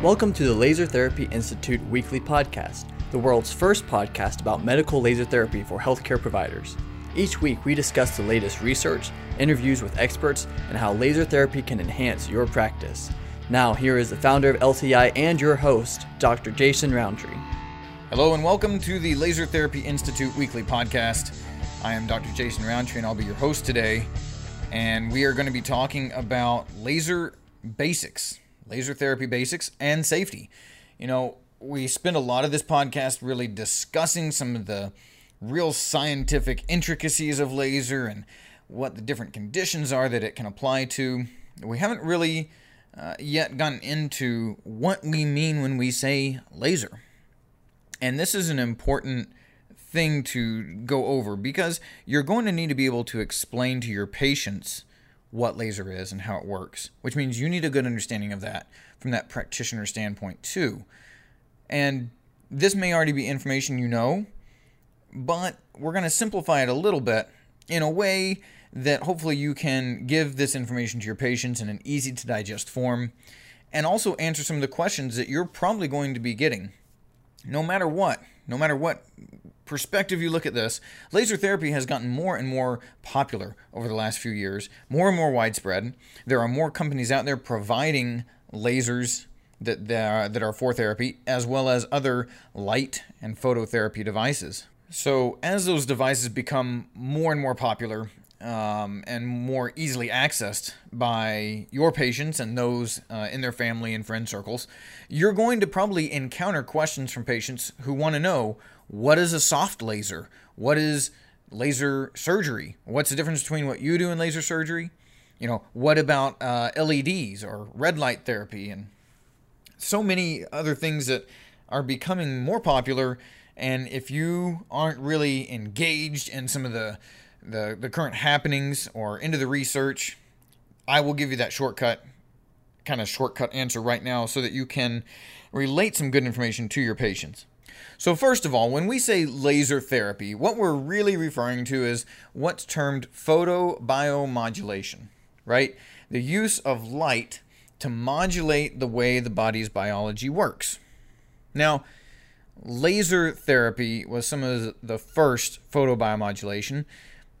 Welcome to the Laser Therapy Institute weekly podcast, the world's first podcast about medical laser therapy for healthcare providers. Each week, we discuss the latest research, interviews with experts, and how laser therapy can enhance your practice. Now, here is the founder of LTI and your host, Dr. Jason Roundtree. Hello, and welcome to the Laser Therapy Institute weekly podcast. I am Dr. Jason Roundtree, and I'll be your host today. And we are going to be talking about laser basics laser therapy basics, and safety. You know, we spend a lot of this podcast really discussing some of the real scientific intricacies of laser and what the different conditions are that it can apply to. We haven't really uh, yet gotten into what we mean when we say laser. And this is an important thing to go over because you're going to need to be able to explain to your patients what laser is and how it works, which means you need a good understanding of that from that practitioner standpoint too. And this may already be information you know, but we're going to simplify it a little bit in a way that hopefully you can give this information to your patients in an easy to digest form and also answer some of the questions that you're probably going to be getting no matter what no matter what perspective you look at this, laser therapy has gotten more and more popular over the last few years, more and more widespread. There are more companies out there providing lasers that, that, are, that are for therapy, as well as other light and phototherapy devices. So, as those devices become more and more popular um, and more easily accessed by your patients and those uh, in their family and friend circles, you're going to probably encounter questions from patients who want to know what is a soft laser? What is laser surgery? What's the difference between what you do in laser surgery? You know, what about uh, LEDs or red light therapy and so many other things that are becoming more popular. And if you aren't really engaged in some of the the, the current happenings or into the research, I will give you that shortcut, kind of shortcut answer right now so that you can relate some good information to your patients. So, first of all, when we say laser therapy, what we're really referring to is what's termed photobiomodulation, right? The use of light to modulate the way the body's biology works. Now, laser therapy was some of the first photobiomodulation,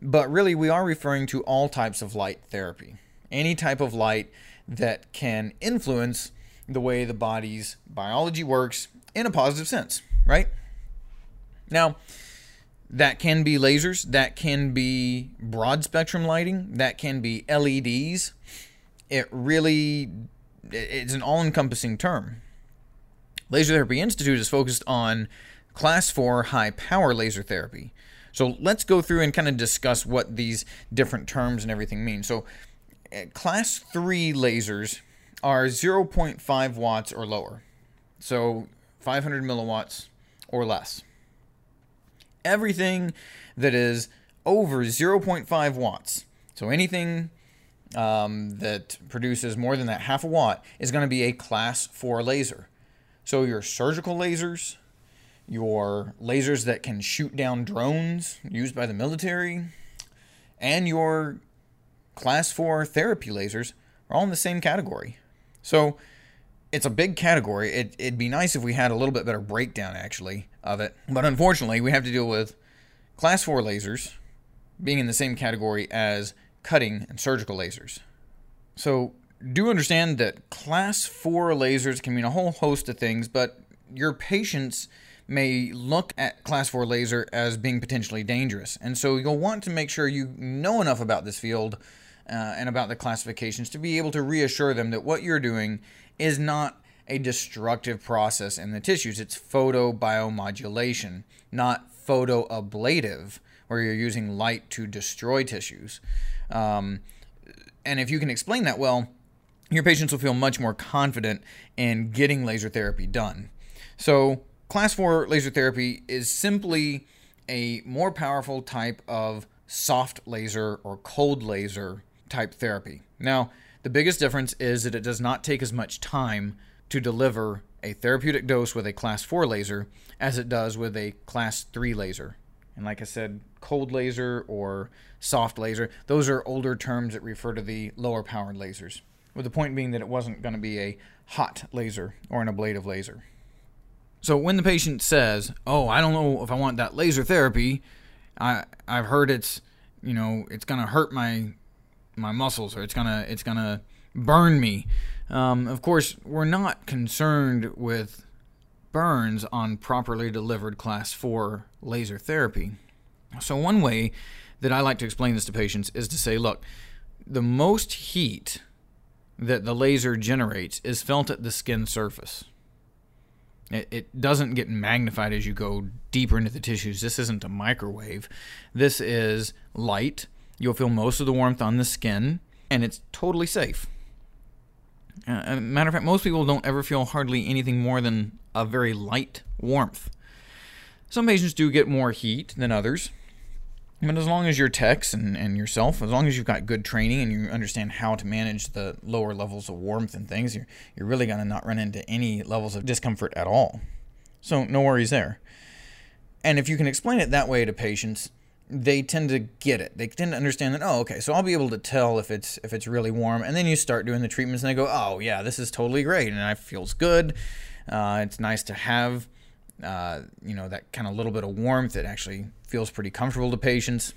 but really we are referring to all types of light therapy. Any type of light that can influence the way the body's biology works in a positive sense right? Now, that can be lasers, that can be broad spectrum lighting, that can be LEDs. It really it's an all-encompassing term. Laser Therapy Institute is focused on class 4 high power laser therapy. So let's go through and kind of discuss what these different terms and everything mean. So eh, class 3 lasers are 0.5 watts or lower. So 500 milliwatts or less. Everything that is over 0.5 watts, so anything um, that produces more than that half a watt, is going to be a class 4 laser. So your surgical lasers, your lasers that can shoot down drones used by the military, and your class 4 therapy lasers are all in the same category. So it's a big category. It, it'd be nice if we had a little bit better breakdown, actually, of it. But unfortunately, we have to deal with class 4 lasers being in the same category as cutting and surgical lasers. So, do understand that class 4 lasers can mean a whole host of things, but your patients may look at class 4 laser as being potentially dangerous. And so, you'll want to make sure you know enough about this field uh, and about the classifications to be able to reassure them that what you're doing is not a destructive process in the tissues. It's photobiomodulation, not photoablative, where you're using light to destroy tissues. Um, and if you can explain that well, your patients will feel much more confident in getting laser therapy done. So, class 4 laser therapy is simply a more powerful type of soft laser or cold laser type therapy. Now, the biggest difference is that it does not take as much time to deliver a therapeutic dose with a class 4 laser as it does with a class 3 laser. And like I said, cold laser or soft laser, those are older terms that refer to the lower powered lasers. with the point being that it wasn't going to be a hot laser or an ablative laser. So when the patient says, "Oh, I don't know if I want that laser therapy," I I've heard it's you know it's going to hurt my my muscles or it's gonna it's gonna burn me. Um, of course, we're not concerned with burns on properly delivered class 4 laser therapy. So, one way that I like to explain this to patients is to say, look, the most heat that the laser generates is felt at the skin surface. It, it doesn't get magnified as you go deeper into the tissues. This isn't a microwave. This is light. You'll feel most of the warmth on the skin, and it's totally safe. Uh, matter of fact, most people don't ever feel hardly anything more than a very light warmth. Some patients do get more heat than others. But as long as your techs and, and yourself, as long as you've got good training and you understand how to manage the lower levels of warmth and things, you're, you're really going to not run into any levels of discomfort at all. So, no worries there. And if you can explain it that way to patients, they tend to get it. They tend to understand that. Oh, okay, so I'll be able to tell if it's if it's really warm. And then you start doing the treatments, and they go, "Oh, yeah, this is totally great, and it feels good. Uh, it's nice to have, uh, you know, that kind of little bit of warmth. It actually feels pretty comfortable to patients.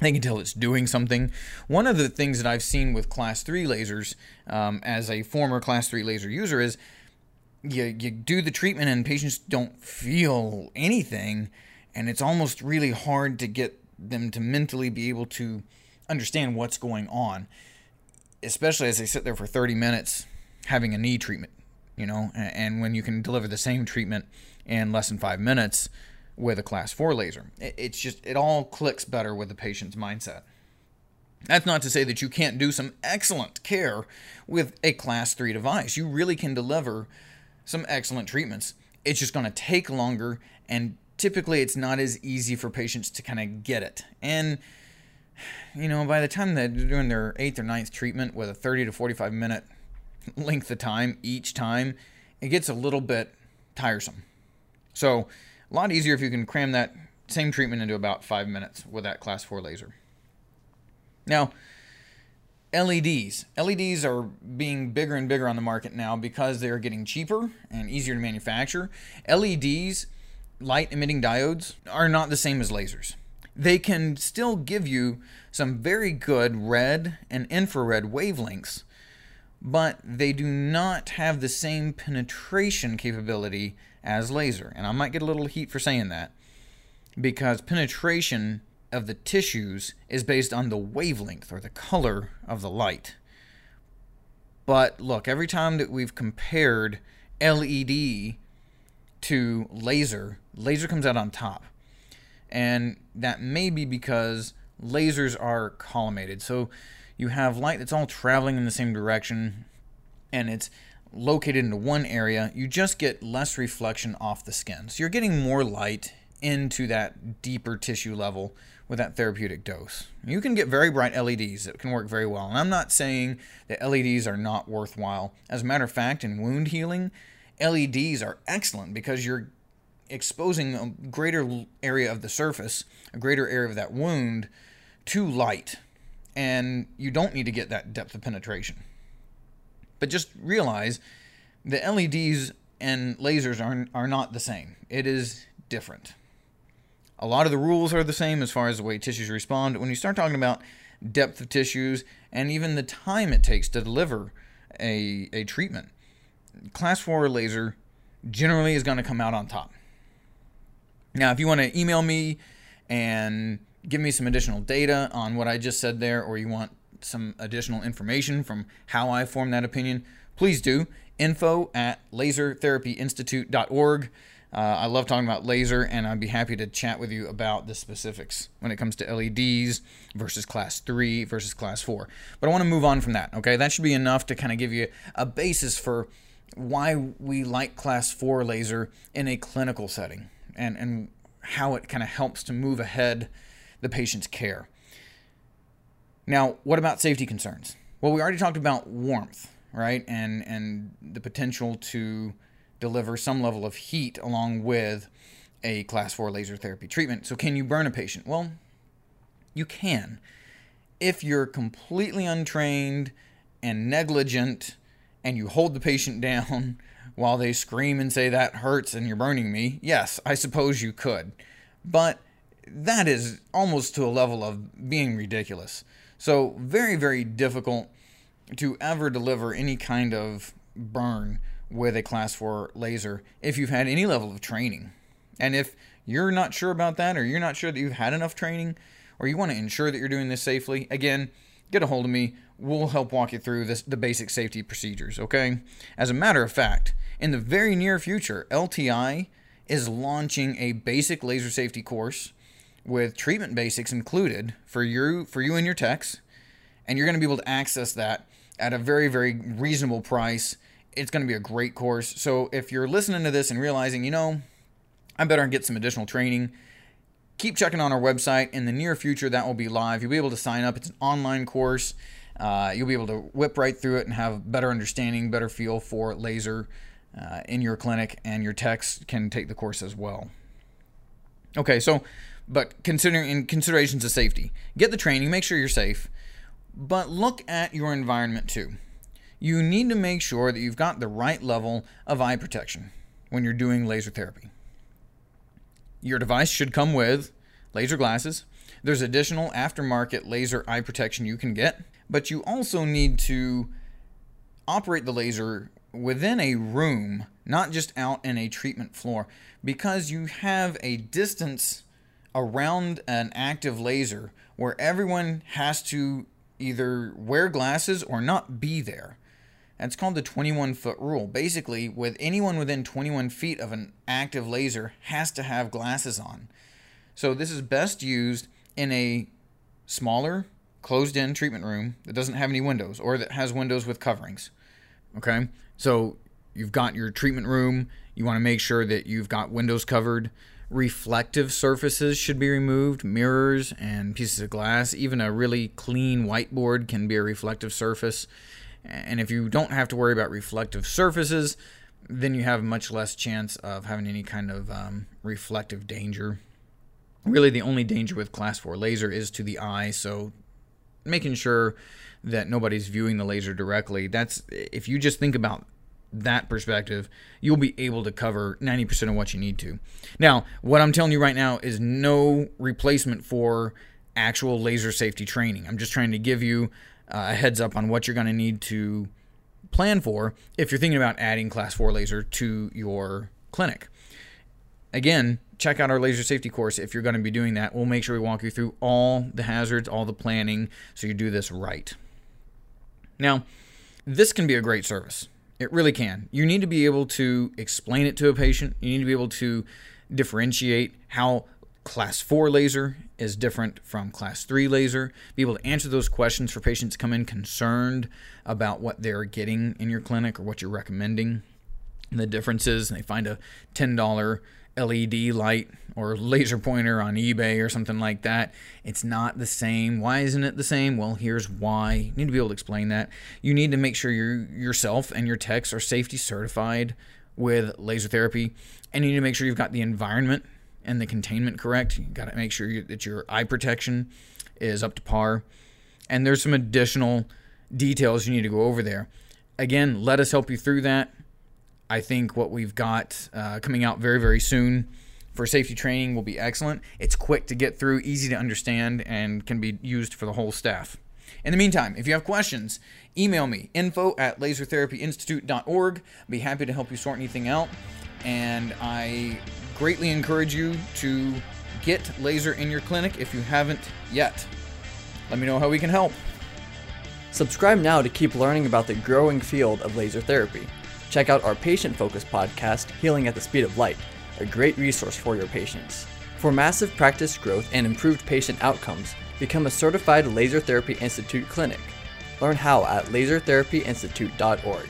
They can tell it's doing something. One of the things that I've seen with class three lasers, um, as a former class three laser user, is you you do the treatment and patients don't feel anything, and it's almost really hard to get them to mentally be able to understand what's going on, especially as they sit there for 30 minutes having a knee treatment, you know, and when you can deliver the same treatment in less than five minutes with a class 4 laser. It's just, it all clicks better with the patient's mindset. That's not to say that you can't do some excellent care with a class 3 device. You really can deliver some excellent treatments. It's just going to take longer, and typically it's not as easy for patients to kind of get it. And, you know, by the time they're doing their eighth or ninth treatment with a 30 to 45 minute length of time each time, it gets a little bit tiresome. So, a lot easier if you can cram that same treatment into about five minutes with that class 4 laser. Now, LEDs. LEDs are being bigger and bigger on the market now because they're getting cheaper and easier to manufacture. LEDs, light emitting diodes, are not the same as lasers. They can still give you some very good red and infrared wavelengths, but they do not have the same penetration capability as laser. And I might get a little heat for saying that because penetration of the tissues is based on the wavelength or the color of the light. But look, every time that we've compared LED to laser, laser comes out on top. And that may be because lasers are collimated. So you have light that's all traveling in the same direction and it's located into one area, you just get less reflection off the skin. So you're getting more light into that deeper tissue level with that therapeutic dose. You can get very bright LEDs that can work very well. And I'm not saying that LEDs are not worthwhile. As a matter of fact, in wound healing, LEDs are excellent because you're exposing a greater area of the surface, a greater area of that wound to light. And you don't need to get that depth of penetration. But just realize the LEDs and lasers are, are not the same. It is different. A lot of the rules are the same as far as the way tissues respond. When you start talking about depth of tissues and even the time it takes to deliver a, a treatment, class 4 laser generally is going to come out on top. Now, if you want to email me and give me some additional data on what I just said there, or you want some additional information from how I form that opinion, please do. Info at lasertherapyinstitute.org. Uh, I love talking about laser, and I'd be happy to chat with you about the specifics when it comes to LEDs versus class 3 versus class 4. But I want to move on from that, okay? That should be enough to kind of give you a basis for why we like class 4 laser in a clinical setting and, and how it kind of helps to move ahead the patient's care. Now, what about safety concerns? Well, we already talked about warmth, right? And and the potential to deliver some level of heat along with a class 4 laser therapy treatment. So can you burn a patient? Well, you can. If you're completely untrained and negligent and you hold the patient down while they scream and say that hurts and you're burning me, yes, I suppose you could. But that is almost to a level of being ridiculous. So, very, very difficult to ever deliver any kind of burn with a class 4 laser if you've had any level of training. And if you're not sure about that, or you're not sure that you've had enough training, or you want to ensure that you're doing this safely, again, get a hold of me. We'll help walk you through this, the basic safety procedures, okay? As a matter of fact, in the very near future, LTI is launching a basic laser safety course with treatment basics included for you for you and your techs, and you're going to be able to access that at a very very reasonable price. It's going to be a great course. So if you're listening to this and realizing, you know, I better get some additional training, keep checking on our website. In the near future, that will be live. You'll be able to sign up. It's an online course. Uh, you'll be able to whip right through it and have better understanding, better feel for laser uh, in your clinic, and your techs can take the course as well. Okay, so but considering in considerations of safety, get the training, make sure you're safe, but look at your environment too. You need to make sure that you've got the right level of eye protection when you're doing laser therapy. Your device should come with laser glasses. There's additional aftermarket laser eye protection you can get, but you also need to operate the laser within a room, not just out in a treatment floor, because you have a distance around an active laser where everyone has to either wear glasses or not be there. That's called the 21 foot rule. Basically, with anyone within 21 feet of an active laser has to have glasses on. So this is best used in a smaller, closed in treatment room that doesn't have any windows or that has windows with coverings. Okay? So you've got your treatment room, you want to make sure that you've got windows covered. Reflective surfaces should be removed, mirrors and pieces of glass. Even a really clean whiteboard can be a reflective surface. And if you don't have to worry about reflective surfaces, then you have much less chance of having any kind of um, reflective danger. Really, the only danger with class 4 laser is to the eye, so making sure that nobody's viewing the laser directly. That's if you just think about that perspective, you'll be able to cover 90% of what you need to. Now, what I'm telling you right now is no replacement for actual laser safety training. I'm just trying to give you uh, a heads up on what you're going to need to plan for if you're thinking about adding class 4 laser to your clinic. Again, check out our laser safety course if you're going to be doing that. We'll make sure we walk you through all the hazards, all the planning, so you do this right. Now, this can be a great service. It really can. You need to be able to explain it to a patient. You need to be able to differentiate how class 4 laser is different from class 3 laser. Be able to answer those questions for patients come in concerned about what they're getting in your clinic or what you're recommending. The differences, and they find a $10 LED light or laser pointer on eBay or something like that. It's not the same. Why isn't it the same? Well, here's why. You need to be able to explain that. You need to make sure you yourself and your techs are safety certified with laser therapy, and you need to make sure you've got the environment and the containment correct. You got to make sure you, that your eye protection is up to par. And there's some additional details you need to go over there. Again, let us help you through that. I think what we've got uh, coming out very, very soon for safety training will be excellent. It's quick to get through, easy to understand, and can be used for the whole staff. In the meantime, if you have questions, email me info at lasertherapyinstitute.org. I'd be happy to help you sort anything out. And I greatly encourage you to get laser in your clinic if you haven't yet. Let me know how we can help. Subscribe now to keep learning about the growing field of laser therapy. Check out our patient focused podcast, Healing at the Speed of Light, a great resource for your patients. For massive practice growth and improved patient outcomes, become a certified Laser Therapy Institute clinic. Learn how at lasertherapyinstitute.org.